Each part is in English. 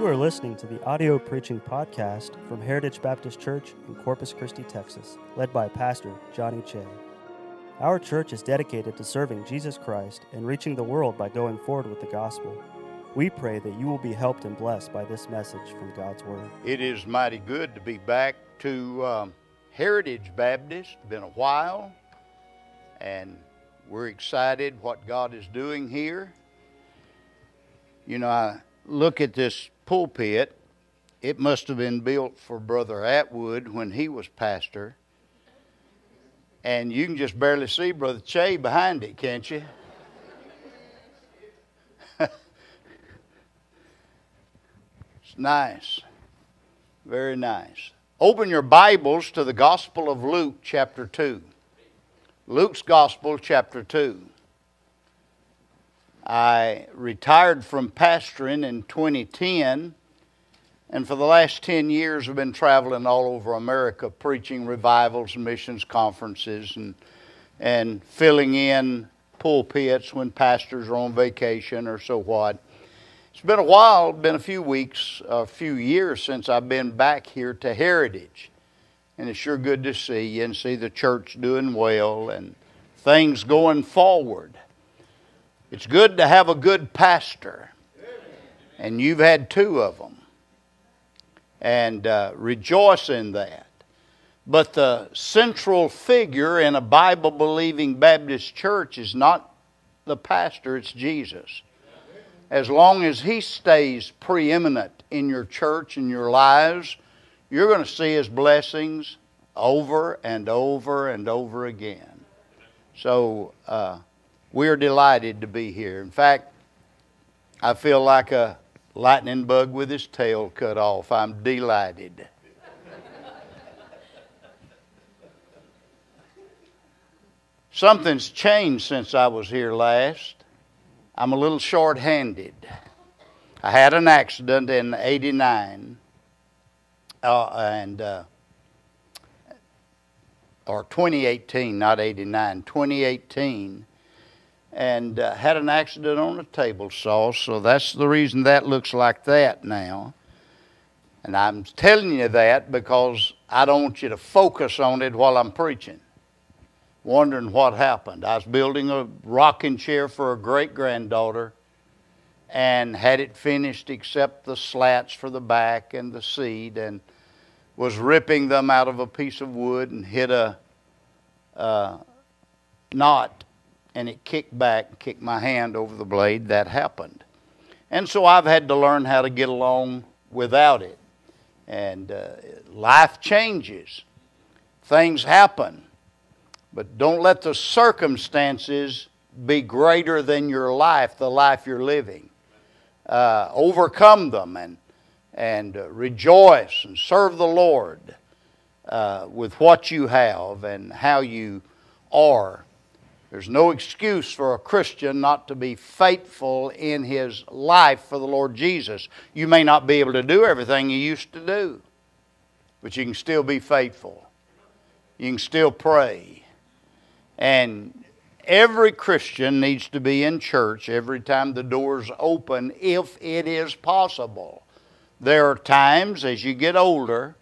You are listening to the audio preaching podcast from Heritage Baptist Church in Corpus Christi, Texas, led by Pastor Johnny Che. Our church is dedicated to serving Jesus Christ and reaching the world by going forward with the gospel. We pray that you will be helped and blessed by this message from God's Word. It is mighty good to be back to um, Heritage Baptist. Been a while, and we're excited what God is doing here. You know, I look at this pulpit. It must have been built for Brother Atwood when he was pastor. And you can just barely see Brother Che behind it, can't you? it's nice. Very nice. Open your Bibles to the Gospel of Luke, chapter 2. Luke's Gospel, chapter 2. I retired from pastoring in 2010, and for the last 10 years I've been traveling all over America preaching revivals, missions conferences, and, and filling in pulpits when pastors are on vacation or so what. It's been a while, been a few weeks, a few years since I've been back here to Heritage. And it's sure good to see you and see the church doing well and things going forward. It's good to have a good pastor, and you've had two of them. And uh, rejoice in that. But the central figure in a Bible believing Baptist church is not the pastor, it's Jesus. As long as he stays preeminent in your church and your lives, you're going to see his blessings over and over and over again. So, uh, we're delighted to be here. In fact, I feel like a lightning bug with his tail cut off. I'm delighted. Something's changed since I was here last. I'm a little short handed. I had an accident in 89, uh, and, uh, or 2018, not 89, 2018 and uh, had an accident on a table saw, so that's the reason that looks like that now. And I'm telling you that because I don't want you to focus on it while I'm preaching, wondering what happened. I was building a rocking chair for a great granddaughter and had it finished except the slats for the back and the seat and was ripping them out of a piece of wood and hit a uh, knot and it kicked back, and kicked my hand over the blade, that happened. And so I've had to learn how to get along without it. And uh, life changes, things happen. But don't let the circumstances be greater than your life, the life you're living. Uh, overcome them and, and uh, rejoice and serve the Lord uh, with what you have and how you are there's no excuse for a Christian not to be faithful in his life for the Lord Jesus. You may not be able to do everything you used to do, but you can still be faithful. You can still pray. And every Christian needs to be in church every time the doors open if it is possible. There are times as you get older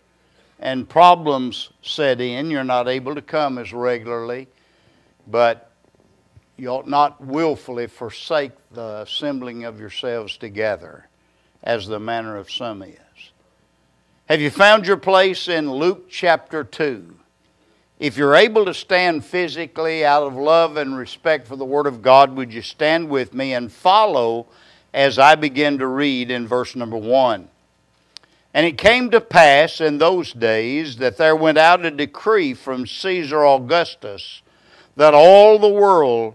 and problems set in, you're not able to come as regularly, but you ought not willfully forsake the assembling of yourselves together, as the manner of some is. Have you found your place in Luke chapter 2? If you're able to stand physically out of love and respect for the Word of God, would you stand with me and follow as I begin to read in verse number 1? And it came to pass in those days that there went out a decree from Caesar Augustus that all the world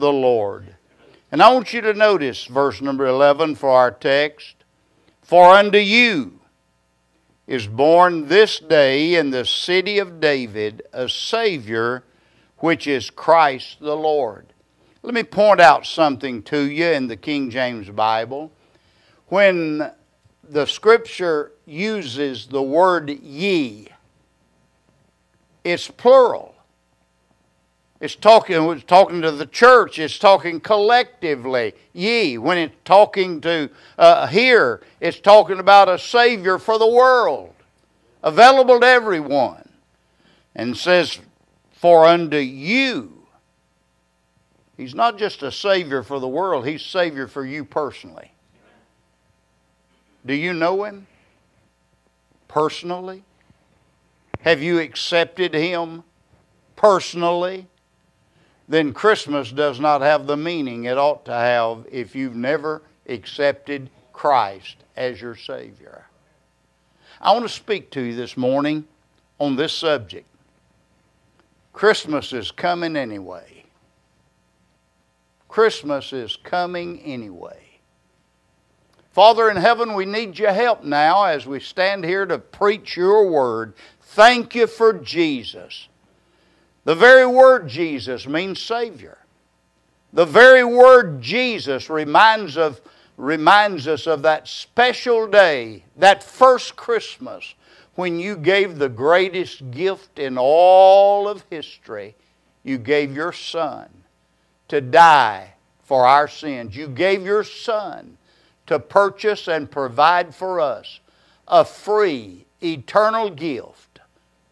the Lord. And I want you to notice verse number 11 for our text. For unto you is born this day in the city of David a Savior, which is Christ the Lord. Let me point out something to you in the King James Bible. When the scripture uses the word ye, it's plural. It's talking, it's talking to the church. It's talking collectively. Ye. When it's talking to uh, here, it's talking about a Savior for the world, available to everyone. And says, For unto you. He's not just a Savior for the world, He's Savior for you personally. Do you know Him personally? Have you accepted Him personally? Then Christmas does not have the meaning it ought to have if you've never accepted Christ as your Savior. I want to speak to you this morning on this subject. Christmas is coming anyway. Christmas is coming anyway. Father in heaven, we need your help now as we stand here to preach your word. Thank you for Jesus. The very word Jesus means Savior. The very word Jesus reminds, of, reminds us of that special day, that first Christmas, when you gave the greatest gift in all of history. You gave your Son to die for our sins. You gave your Son to purchase and provide for us a free, eternal gift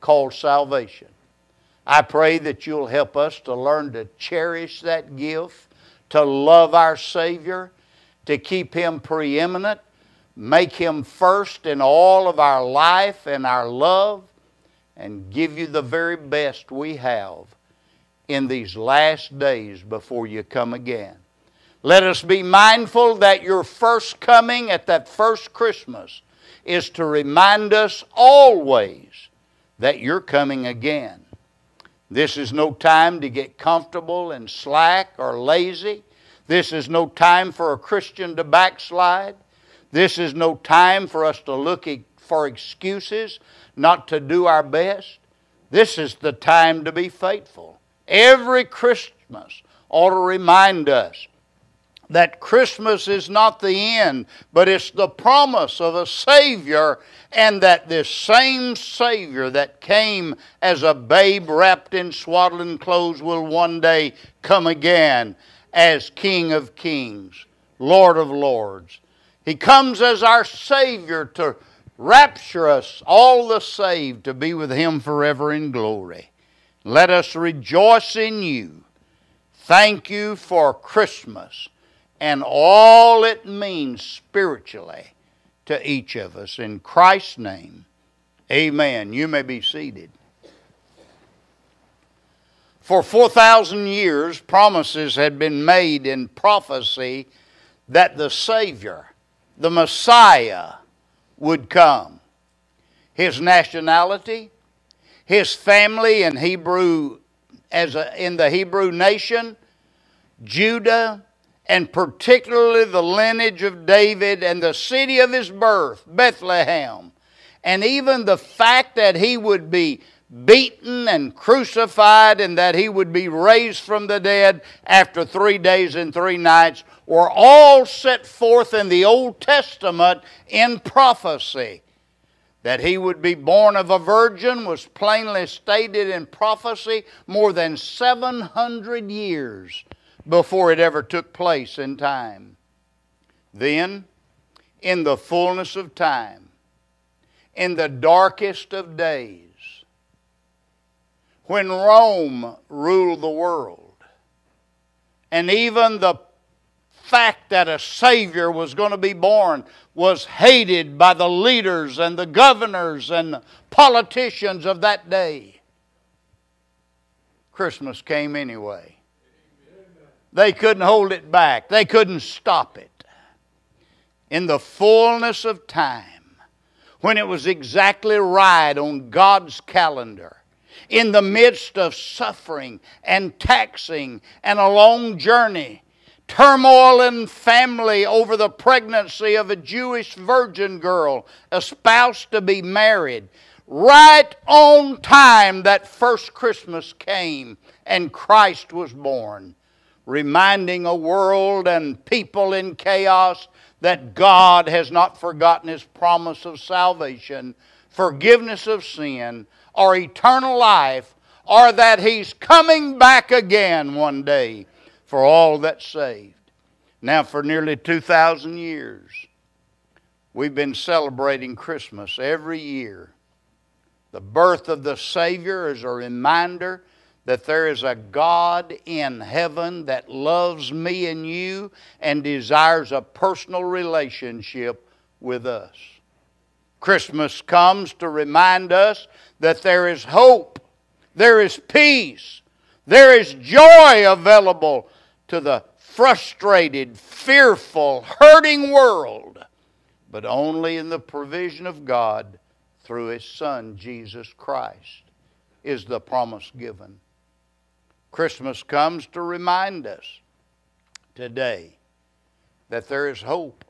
called salvation. I pray that you'll help us to learn to cherish that gift, to love our Savior, to keep Him preeminent, make Him first in all of our life and our love, and give you the very best we have in these last days before you come again. Let us be mindful that your first coming at that first Christmas is to remind us always that you're coming again. This is no time to get comfortable and slack or lazy. This is no time for a Christian to backslide. This is no time for us to look for excuses not to do our best. This is the time to be faithful. Every Christmas ought to remind us that Christmas is not the end, but it's the promise of a Savior, and that this same Savior that came as a babe wrapped in swaddling clothes will one day come again as King of Kings, Lord of Lords. He comes as our Savior to rapture us, all the saved, to be with Him forever in glory. Let us rejoice in you. Thank you for Christmas and all it means spiritually to each of us. In Christ's name, amen. You may be seated. For 4,000 years, promises had been made in prophecy that the Savior, the Messiah, would come. His nationality, his family in Hebrew, as a, in the Hebrew nation, Judah, and particularly the lineage of David and the city of his birth, Bethlehem, and even the fact that he would be beaten and crucified, and that he would be raised from the dead after three days and three nights were all set forth in the Old Testament in prophecy. That he would be born of a virgin was plainly stated in prophecy more than 700 years before it ever took place in time. Then, in the fullness of time, in the darkest of days, when Rome ruled the world, and even the fact that a Savior was going to be born was hated by the leaders and the governors and politicians of that day. Christmas came anyway. They couldn't hold it back, they couldn't stop it. In the fullness of time, when it was exactly right on God's calendar, in the midst of suffering and taxing and a long journey, turmoil in family over the pregnancy of a Jewish virgin girl espoused to be married. Right on time, that first Christmas came and Christ was born, reminding a world and people in chaos that God has not forgotten His promise of salvation, forgiveness of sin, or eternal life, or that He's coming back again one day for all that's saved. Now, for nearly 2,000 years, we've been celebrating Christmas every year. The birth of the Savior is a reminder that there is a God in heaven that loves me and you and desires a personal relationship with us. Christmas comes to remind us that there is hope, there is peace, there is joy available to the frustrated, fearful, hurting world, but only in the provision of God through His Son, Jesus Christ, is the promise given. Christmas comes to remind us today that there is hope.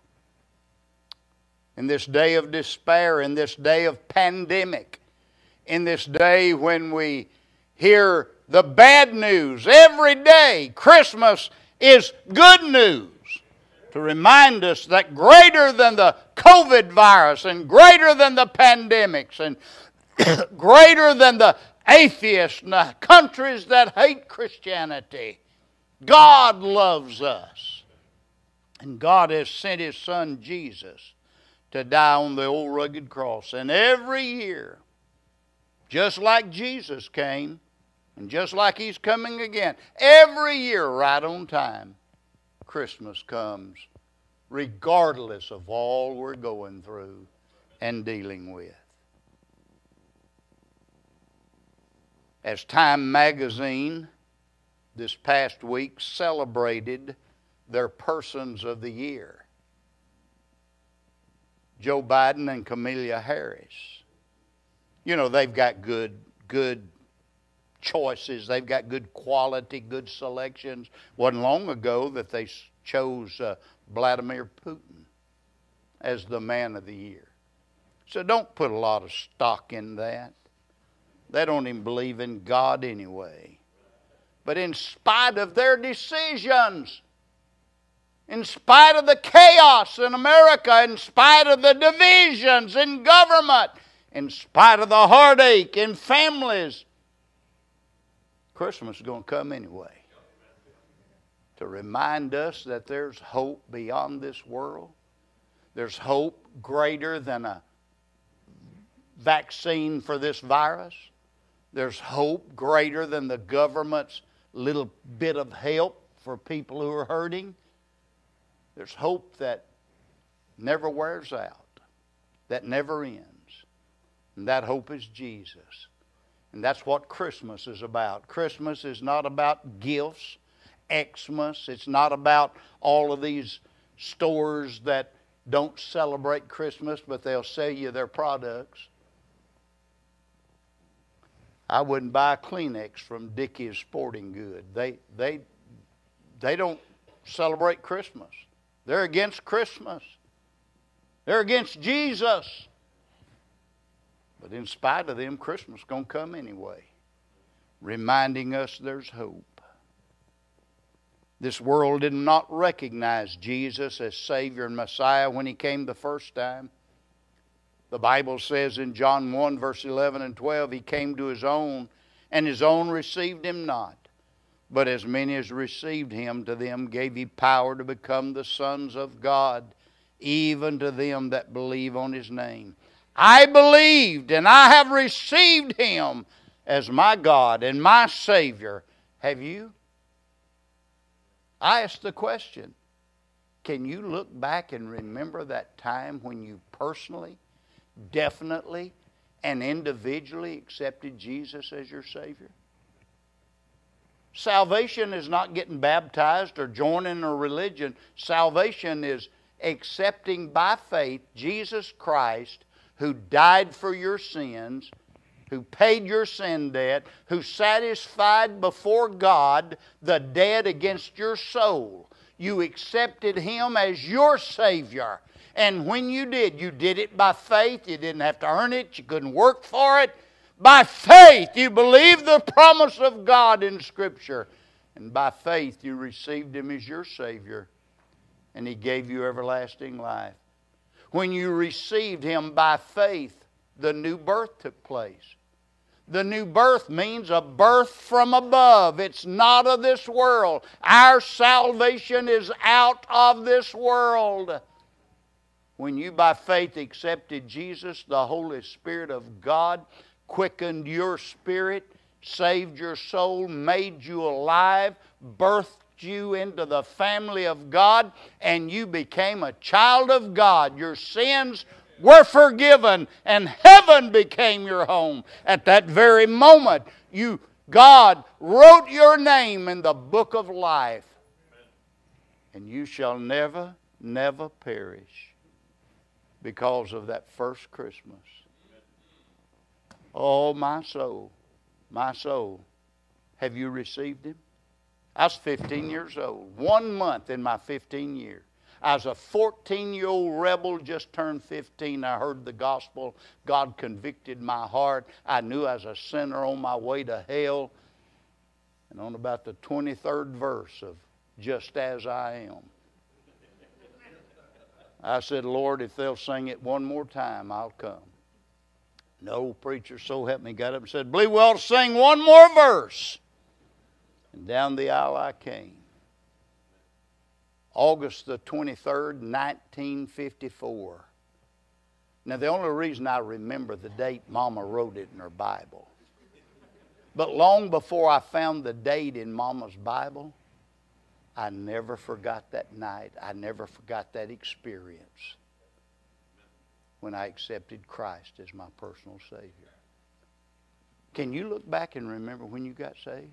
In this day of despair, in this day of pandemic, in this day when we hear the bad news every day. Christmas is good news to remind us that greater than the COVID virus and greater than the pandemics and greater than the atheists the countries that hate Christianity, God loves us. And God has sent His Son Jesus to die on the old rugged cross. And every year, just like Jesus came, and just like He's coming again, every year, right on time, Christmas comes, regardless of all we're going through and dealing with. As Time magazine this past week celebrated their persons of the year, Joe Biden and Kamala Harris. You know, they've got good, good choices. They've got good quality, good selections. wasn't long ago that they chose uh, Vladimir Putin as the man of the year. So don't put a lot of stock in that. They don't even believe in God anyway. But in spite of their decisions, in spite of the chaos in America, in spite of the divisions in government, in spite of the heartache in families, Christmas is going to come anyway to remind us that there's hope beyond this world. There's hope greater than a vaccine for this virus. There's hope greater than the government's little bit of help for people who are hurting. There's hope that never wears out, that never ends. And that hope is Jesus. And that's what Christmas is about. Christmas is not about gifts, Xmas. It's not about all of these stores that don't celebrate Christmas, but they'll sell you their products. I wouldn't buy Kleenex from Dickey's Sporting Good. They, they, they don't celebrate Christmas. They're against Christmas. They're against Jesus. But in spite of them, Christmas is going to come anyway, reminding us there's hope. This world did not recognize Jesus as Savior and Messiah when He came the first time. The Bible says in John 1, verse 11 and 12, He came to His own, and His own received Him not. But as many as received Him, to them gave He power to become the sons of God, even to them that believe on His name. I believed, and I have received Him as my God and my Savior. Have you? I ask the question can you look back and remember that time when you personally, definitely, and individually accepted Jesus as your Savior? Salvation is not getting baptized or joining a religion. Salvation is accepting by faith Jesus Christ, who died for your sins who paid your sin debt, who satisfied before God the debt against your soul. You accepted Him as your Savior. And when you did, you did it by faith. You didn't have to earn it, you couldn't work for it. By faith, you believed the promise of God in Scripture. And by faith, you received Him as your Savior. And He gave you everlasting life. When you received Him by faith, the new birth took place. The new birth means a birth from above. It's not of this world. Our salvation is out of this world. When you by faith accepted Jesus, the Holy Spirit of God quickened your spirit, saved your soul, made you alive, birthed you into the family of God, and you became a child of God. Your sins were forgiven and heaven became your home. At that very moment, you God wrote your name in the book of life. And you shall never, never perish because of that first Christmas. Oh, my soul, my soul, have you received Him? I was 15 years old, one month in my 15 years. I was a 14 year old rebel, just turned 15. I heard the gospel. God convicted my heart. I knew I was a sinner on my way to hell. And on about the 23rd verse of Just As I Am, I said, Lord, if they'll sing it one more time, I'll come. No preacher, so help me, got up and said, Believe we ought to sing one more verse. And down the aisle I came. August the 23rd, 1954. Now, the only reason I remember the date, Mama wrote it in her Bible. But long before I found the date in Mama's Bible, I never forgot that night. I never forgot that experience when I accepted Christ as my personal Savior. Can you look back and remember when you got saved?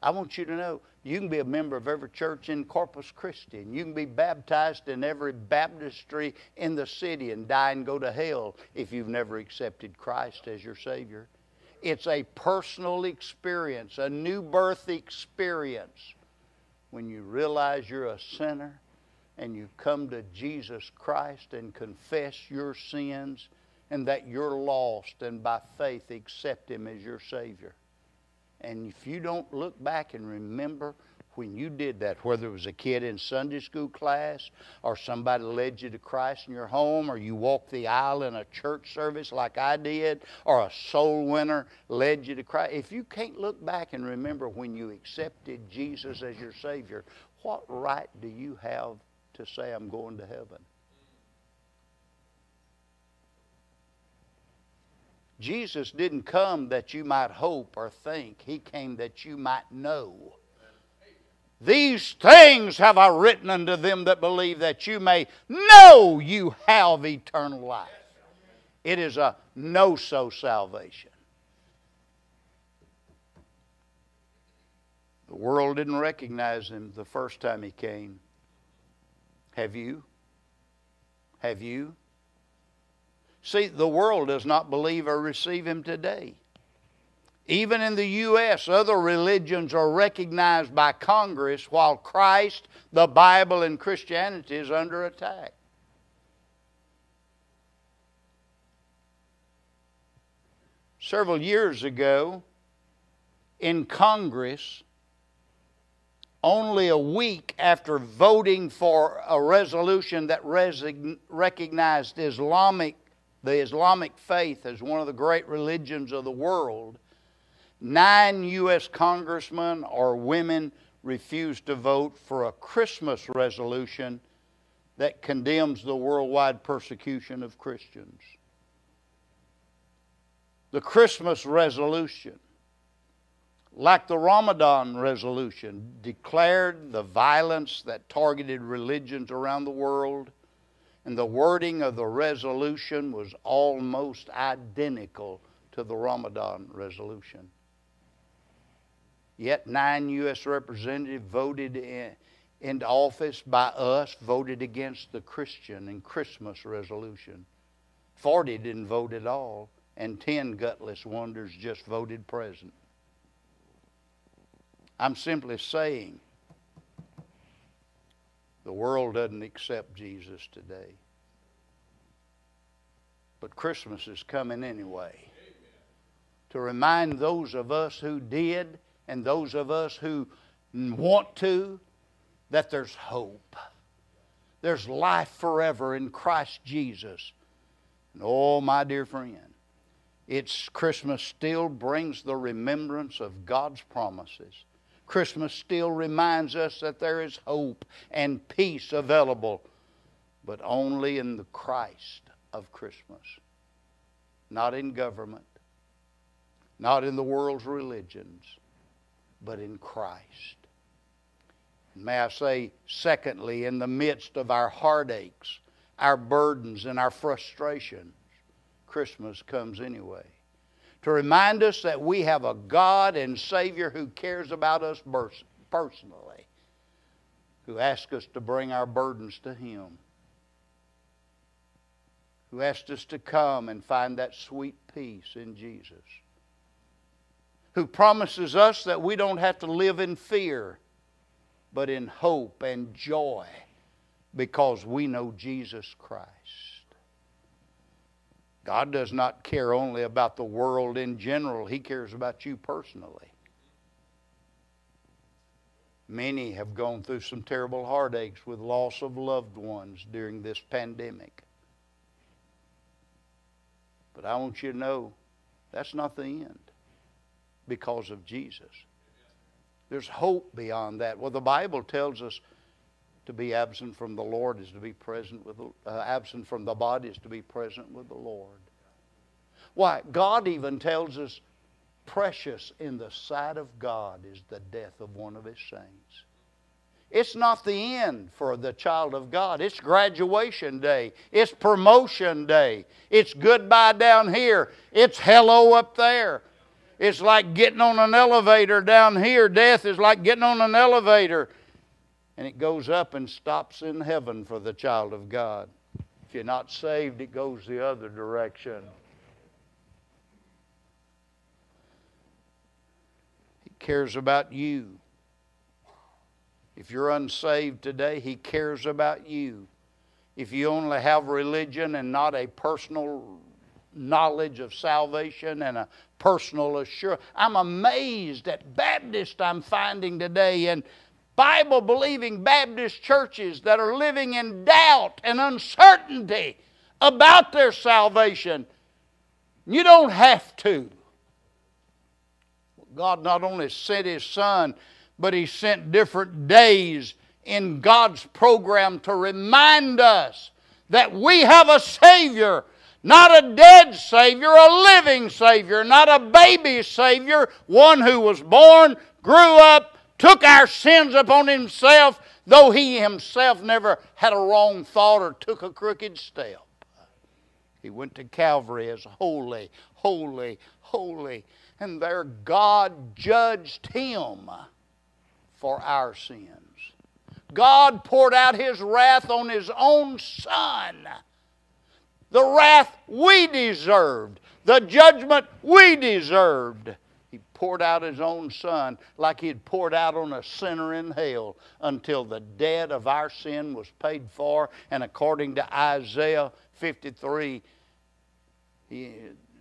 I want you to know you can be a member of every church in Corpus Christi, and you can be baptized in every baptistry in the city and die and go to hell if you've never accepted Christ as your Savior. It's a personal experience, a new birth experience. When you realize you're a sinner and you come to Jesus Christ and confess your sins and that you're lost and by faith accept Him as your Savior. And if you don't look back and remember when you did that, whether it was a kid in Sunday school class or somebody led you to Christ in your home or you walked the aisle in a church service like I did or a soul winner led you to Christ, if you can't look back and remember when you accepted Jesus as your Savior, what right do you have to say, I'm going to heaven? Jesus didn't come that you might hope or think, He came that you might know. These things have I written unto them that believe that you may know you have eternal life. It is a know so salvation. The world didn't recognize him the first time he came. Have you? Have you? See, the world does not believe or receive him today. Even in the U.S., other religions are recognized by Congress while Christ, the Bible, and Christianity is under attack. several years ago in Congress, only a week after voting for a resolution that resign, recognized Islamic, the Islamic faith as one of the great religions of the world, nine U.S. congressmen or women refused to vote for a Christmas resolution that condemns the worldwide persecution of Christians. The Christmas resolution like the Ramadan resolution, declared the violence that targeted religions around the world, and the wording of the resolution was almost identical to the Ramadan resolution. Yet nine U.S. representatives voted in, into office by us, voted against the Christian and Christmas resolution. Forty didn't vote at all, and ten gutless wonders just voted present. I'm simply saying the world doesn't accept Jesus today. But Christmas is coming anyway. To remind those of us who did and those of us who want to that there's hope. There's life forever in Christ Jesus. And oh, my dear friend, it's Christmas still brings the remembrance of God's promises Christmas still reminds us that there is hope and peace available, but only in the Christ of Christmas. Not in government, not in the world's religions, but in Christ. May I say, secondly, in the midst of our heartaches, our burdens, and our frustrations, Christmas comes anyway to remind us that we have a God and Savior who cares about us personally, who asks us to bring our burdens to Him, who asks us to come and find that sweet peace in Jesus, who promises us that we don't have to live in fear, but in hope and joy because we know Jesus Christ. God does not care only about the world in general, He cares about you personally. Many have gone through some terrible heartaches with loss of loved ones during this pandemic. But I want you to know that's not the end because of Jesus. There's hope beyond that. Well, the Bible tells us to be absent from the Lord is to be present with the, uh, absent from the body is to be present with the Lord. Why, God even tells us precious in the sight of God is the death of one of his saints. It's not the end for the child of God. It's graduation day. It's promotion day. It's goodbye down here. It's hello up there. It's like getting on an elevator down here. Death is like getting on an elevator and it goes up and stops in heaven for the child of God. If you're not saved, it goes the other direction. He cares about you. If you're unsaved today, He cares about you. If you only have religion and not a personal knowledge of salvation and a personal assurance, I'm amazed at Baptists I'm finding today and Bible believing Baptist churches that are living in doubt and uncertainty about their salvation. You don't have to. God not only sent His Son, but He sent different days in God's program to remind us that we have a Savior, not a dead Savior, a living Savior, not a baby Savior, one who was born, grew up, took our sins upon himself, though he himself never had a wrong thought or took a crooked step. He went to Calvary as holy, holy, holy. And there God judged him for our sins. God poured out his wrath on his own son. The wrath we deserved, the judgment we deserved He poured out his own son like he had poured out on a sinner in hell until the debt of our sin was paid for. And according to Isaiah 53, he,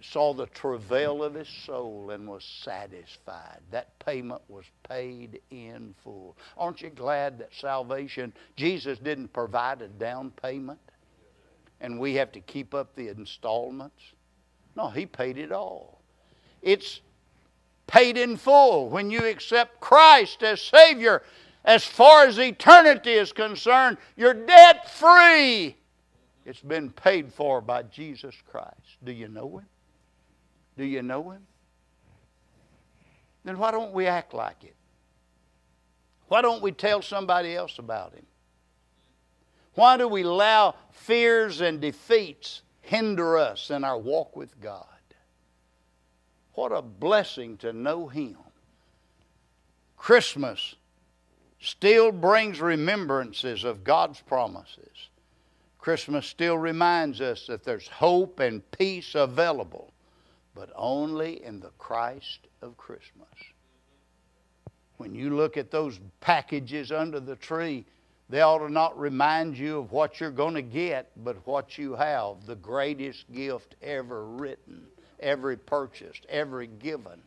saw the travail of his soul and was satisfied. That payment was paid in full. Aren't you glad that salvation, Jesus didn't provide a down payment and we have to keep up the installments? No, he paid it all. It's paid in full when you accept Christ as Savior. As far as eternity is concerned, you're debt free. It's been paid for by Jesus Christ. Do you know Him? Do you know Him? Then why don't we act like it? Why don't we tell somebody else about Him? Why do we allow fears and defeats hinder us in our walk with God? What a blessing to know Him. Christmas still brings remembrances of God's promises. Christmas still reminds us that there's hope and peace available, but only in the Christ of Christmas. When you look at those packages under the tree, they ought to not remind you of what you're going to get, but what you have the greatest gift ever written, ever purchased, ever given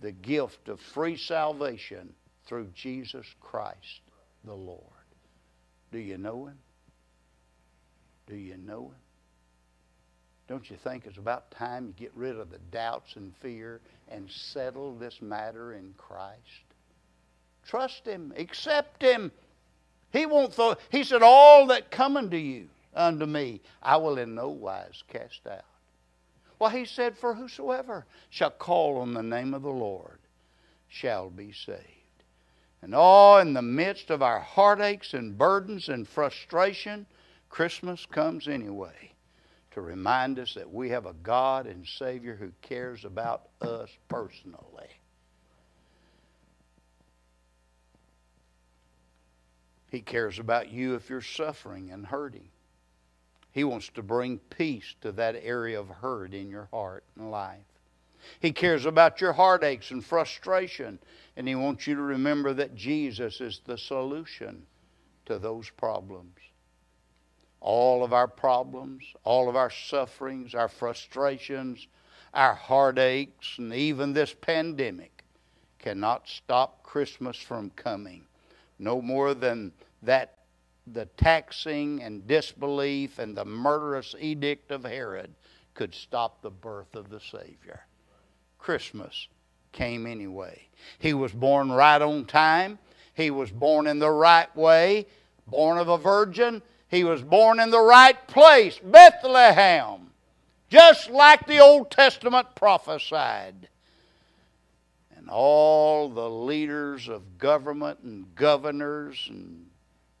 the gift of free salvation through Jesus Christ the Lord. Do you know Him? Do you know Him? Don't you think it's about time you get rid of the doubts and fear and settle this matter in Christ? Trust Him, accept Him. He won't throw, He said, All that come unto you, unto me, I will in no wise cast out. Well, He said, For whosoever shall call on the name of the Lord shall be saved. And all in the midst of our heartaches and burdens and frustration, Christmas comes anyway to remind us that we have a God and Savior who cares about us personally. He cares about you if you're suffering and hurting. He wants to bring peace to that area of hurt in your heart and life. He cares about your heartaches and frustration, and He wants you to remember that Jesus is the solution to those problems all of our problems, all of our sufferings, our frustrations, our heartaches, and even this pandemic cannot stop Christmas from coming. No more than that the taxing and disbelief and the murderous edict of Herod could stop the birth of the Savior. Christmas came anyway. He was born right on time. He was born in the right way, born of a virgin, he was born in the right place, Bethlehem, just like the Old Testament prophesied. And all the leaders of government and governors and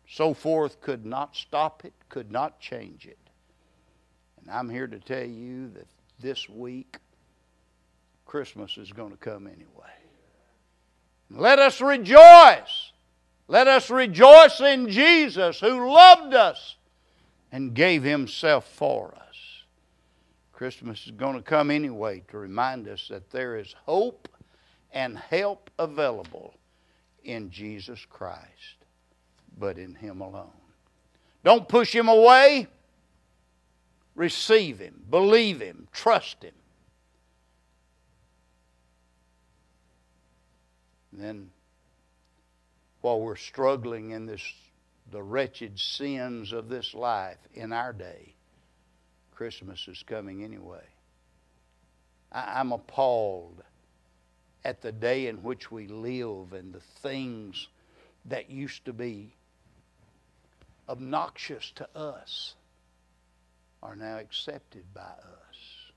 so forth could not stop it, could not change it. And I'm here to tell you that this week, Christmas is going to come anyway. Let us rejoice let us rejoice in Jesus who loved us and gave himself for us. Christmas is going to come anyway to remind us that there is hope and help available in Jesus Christ, but in Him alone. Don't push Him away. Receive Him, believe Him, trust Him. And then while we're struggling in this the wretched sins of this life in our day, Christmas is coming anyway. I, I'm appalled at the day in which we live and the things that used to be obnoxious to us are now accepted by us.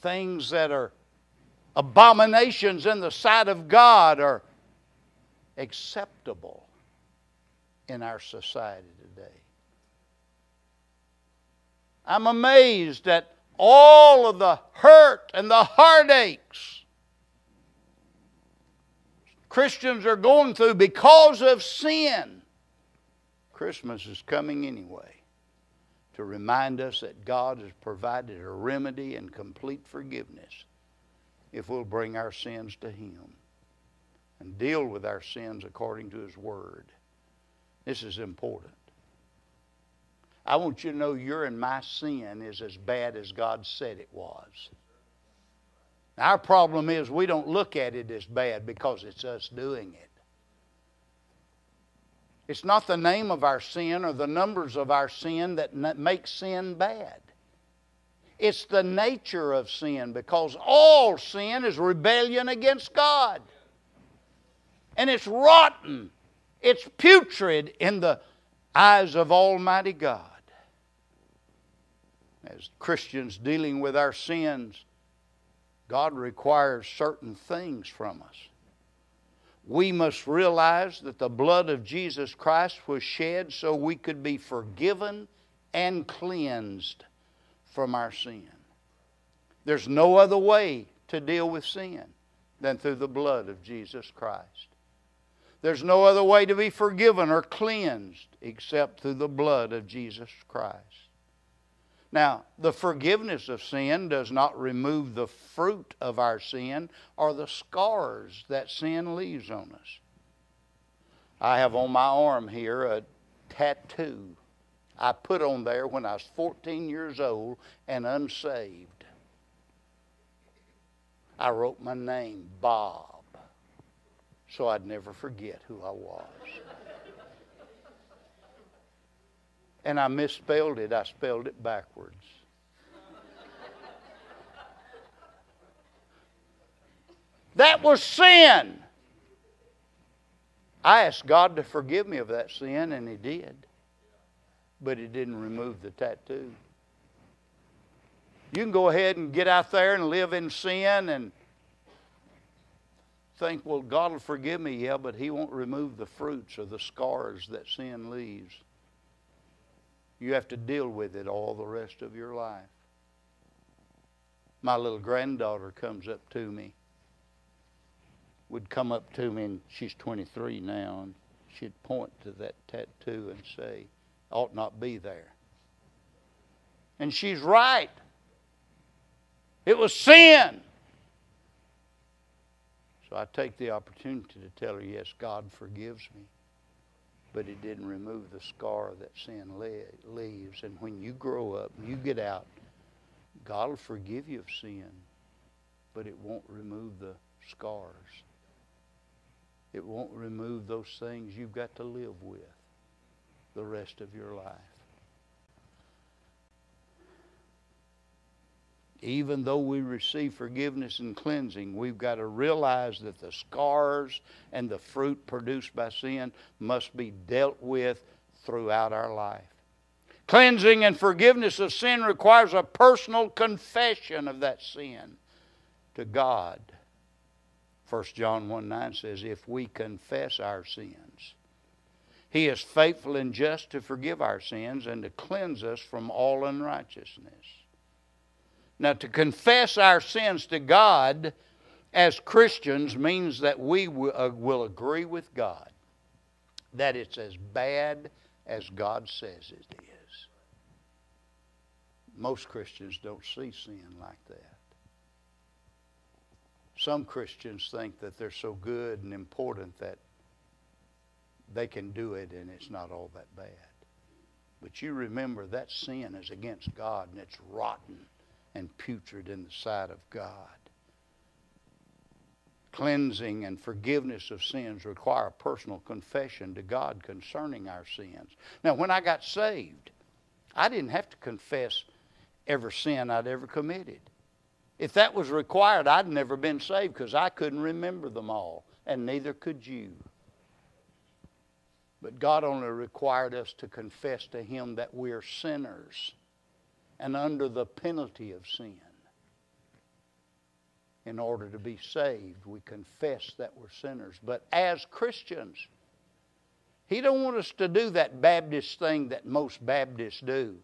Things that are abominations in the sight of God are acceptable in our society today. I'm amazed at all of the hurt and the heartaches Christians are going through because of sin. Christmas is coming anyway to remind us that God has provided a remedy and complete forgiveness if we'll bring our sins to Him and deal with our sins according to His Word. This is important. I want you to know your and my sin is as bad as God said it was. Our problem is we don't look at it as bad because it's us doing it. It's not the name of our sin or the numbers of our sin that makes sin bad. It's the nature of sin because all sin is rebellion against God. And it's rotten, it's putrid in the eyes of Almighty God. As Christians dealing with our sins, God requires certain things from us. We must realize that the blood of Jesus Christ was shed so we could be forgiven and cleansed from our sin. There's no other way to deal with sin than through the blood of Jesus Christ. There's no other way to be forgiven or cleansed except through the blood of Jesus Christ. Now, the forgiveness of sin does not remove the fruit of our sin or the scars that sin leaves on us. I have on my arm here a tattoo I put on there when I was 14 years old and unsaved. I wrote my name, Bob, so I'd never forget who I was. And I misspelled it, I spelled it backwards. that was sin. I asked God to forgive me of that sin, and He did but He didn't remove the tattoo. You can go ahead and get out there and live in sin and think, well, God will forgive me, yeah, but He won't remove the fruits or the scars that sin leaves. You have to deal with it all the rest of your life. My little granddaughter comes up to me, would come up to me, and she's 23 now, and she'd point to that tattoo and say, ought not be there. And she's right. It was sin. So I take the opportunity to tell her, yes, God forgives me. But it didn't remove the scar that sin leaves. And when you grow up, you get out, God will forgive you of sin, but it won't remove the scars. It won't remove those things you've got to live with the rest of your life. Even though we receive forgiveness and cleansing, we've got to realize that the scars and the fruit produced by sin must be dealt with throughout our life. Cleansing and forgiveness of sin requires a personal confession of that sin to God. 1 John 1 9 says, If we confess our sins, he is faithful and just to forgive our sins and to cleanse us from all unrighteousness. Now, to confess our sins to God as Christians means that we uh, will agree with God that it's as bad as God says it is. Most Christians don't see sin like that. Some Christians think that they're so good and important that they can do it and it's not all that bad. But you remember that sin is against God and it's rotten and putrid in the sight of God. Cleansing and forgiveness of sins require personal confession to God concerning our sins. Now, when I got saved, I didn't have to confess every sin I'd ever committed. If that was required, I'd never been saved because I couldn't remember them all, and neither could you. But God only required us to confess to Him that we're sinners and under the penalty of sin. In order to be saved, we confess that we're sinners. But as Christians, He don't want us to do that Baptist thing that most Baptists do.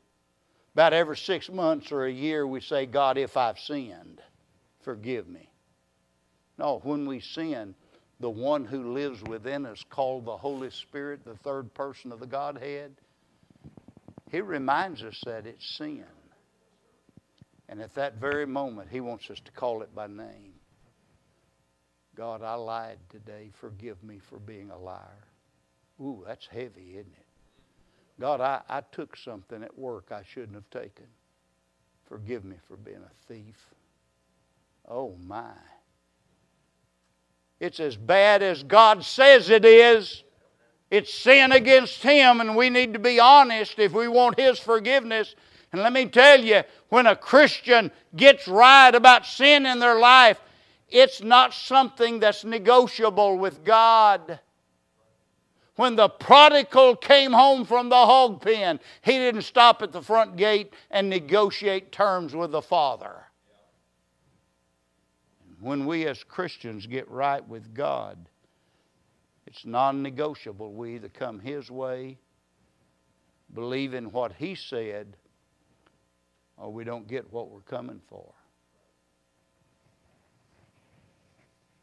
About every six months or a year, we say, God, if I've sinned, forgive me. No, when we sin, the one who lives within us, called the Holy Spirit, the third person of the Godhead, he reminds us that it's sin. And at that very moment, he wants us to call it by name. God, I lied today. Forgive me for being a liar. Ooh, that's heavy, isn't it? God, I, I took something at work I shouldn't have taken. Forgive me for being a thief. Oh, my. It's as bad as God says it is. It's sin against Him, and we need to be honest if we want His forgiveness. And let me tell you, when a Christian gets right about sin in their life, it's not something that's negotiable with God. When the prodigal came home from the hog pen, he didn't stop at the front gate and negotiate terms with the Father. When we as Christians get right with God, it's non negotiable. We either come His way, believe in what He said, or we don't get what we're coming for.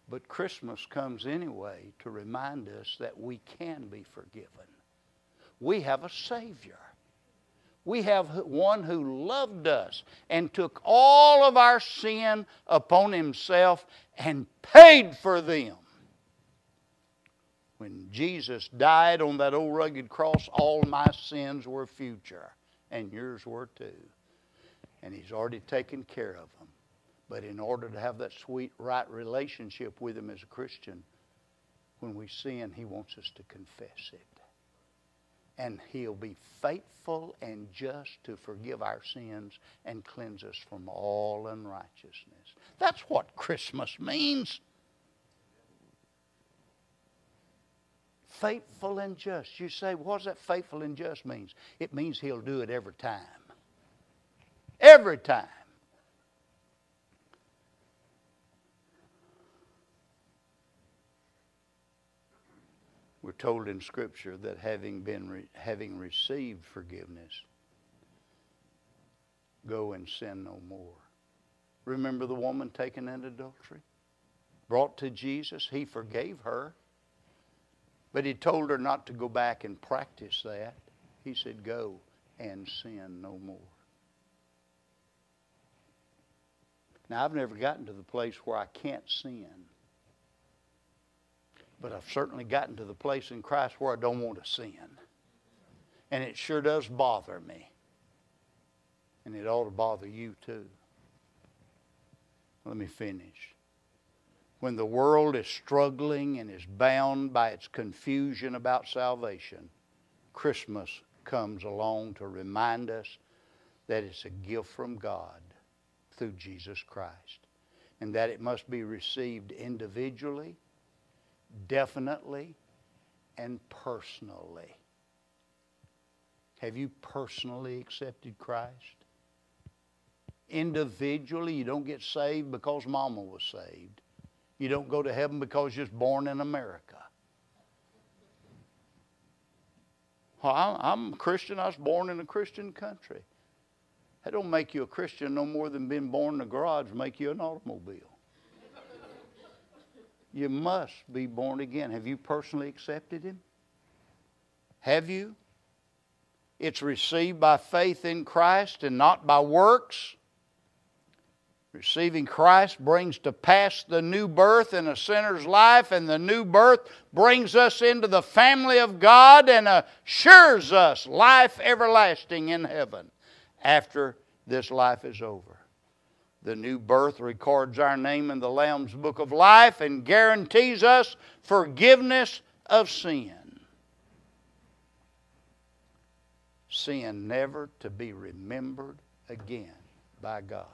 But Christmas comes anyway to remind us that we can be forgiven. We have a Savior. We have one who loved us and took all of our sin upon Himself and paid for them. When Jesus died on that old rugged cross, all my sins were future, and yours were too. And He's already taken care of them. But in order to have that sweet, right relationship with Him as a Christian, when we sin, He wants us to confess it. And He'll be faithful and just to forgive our sins and cleanse us from all unrighteousness. That's what Christmas means. faithful and just. You say, what does that faithful and just means? It means he'll do it every time. Every time. We're told in Scripture that having been re- having received forgiveness, go and sin no more. Remember the woman taken in adultery, brought to Jesus. He forgave her. But he told her not to go back and practice that. He said, Go and sin no more. Now, I've never gotten to the place where I can't sin. But I've certainly gotten to the place in Christ where I don't want to sin. And it sure does bother me. And it ought to bother you too. Let me finish when the world is struggling and is bound by its confusion about salvation, Christmas comes along to remind us that it's a gift from God through Jesus Christ and that it must be received individually, definitely, and personally. Have you personally accepted Christ? Individually, you don't get saved because mama was saved. You don't go to heaven because you're born in America. Well, I'm a Christian. I was born in a Christian country. That don't make you a Christian no more than being born in a garage make you an automobile. you must be born again. Have you personally accepted Him? Have you? It's received by faith in Christ and not by works. Receiving Christ brings to pass the new birth in a sinner's life, and the new birth brings us into the family of God and assures us life everlasting in heaven after this life is over. The new birth records our name in the Lamb's Book of Life and guarantees us forgiveness of sin. Sin never to be remembered again by God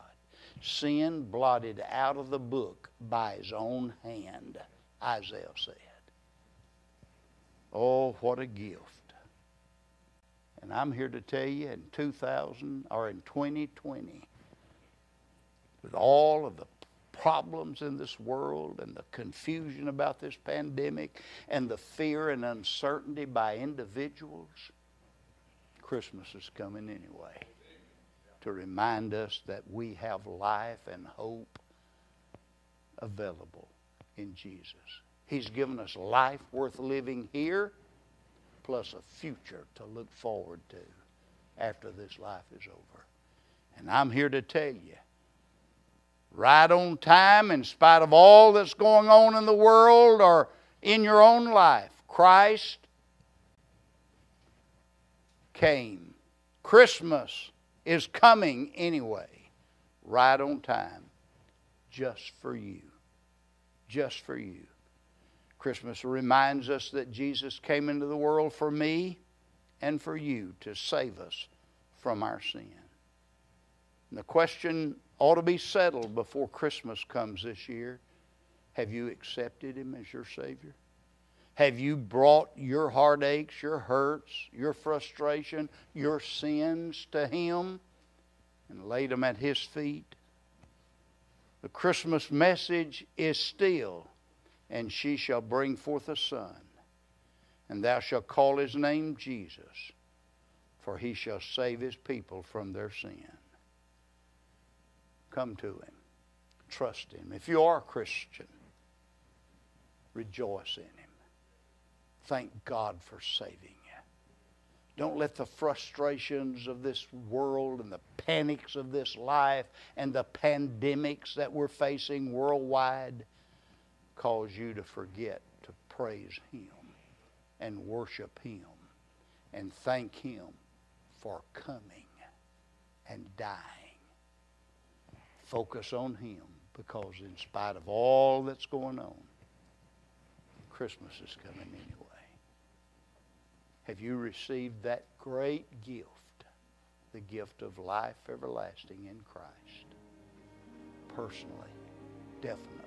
sin blotted out of the book by his own hand, Isaiah said. Oh, what a gift. And I'm here to tell you in 2000 or in 2020, with all of the problems in this world and the confusion about this pandemic and the fear and uncertainty by individuals, Christmas is coming anyway to remind us that we have life and hope available in Jesus. He's given us life worth living here, plus a future to look forward to after this life is over. And I'm here to tell you, right on time, in spite of all that's going on in the world or in your own life, Christ came. Christmas is coming anyway, right on time, just for you. Just for you. Christmas reminds us that Jesus came into the world for me and for you to save us from our sin. And the question ought to be settled before Christmas comes this year. Have you accepted Him as your Savior? Have you brought your heartaches, your hurts, your frustration, your sins to Him and laid them at His feet? The Christmas message is still, and she shall bring forth a son, and thou shalt call his name Jesus, for he shall save his people from their sin. Come to him. Trust him. If you are a Christian, rejoice in him. Thank God for saving you. Don't let the frustrations of this world and the panics of this life and the pandemics that we're facing worldwide cause you to forget to praise Him and worship Him and thank Him for coming and dying. Focus on Him because, in spite of all that's going on, Christmas is coming anyway. Have you received that great gift, the gift of life everlasting in Christ? Personally, definitely,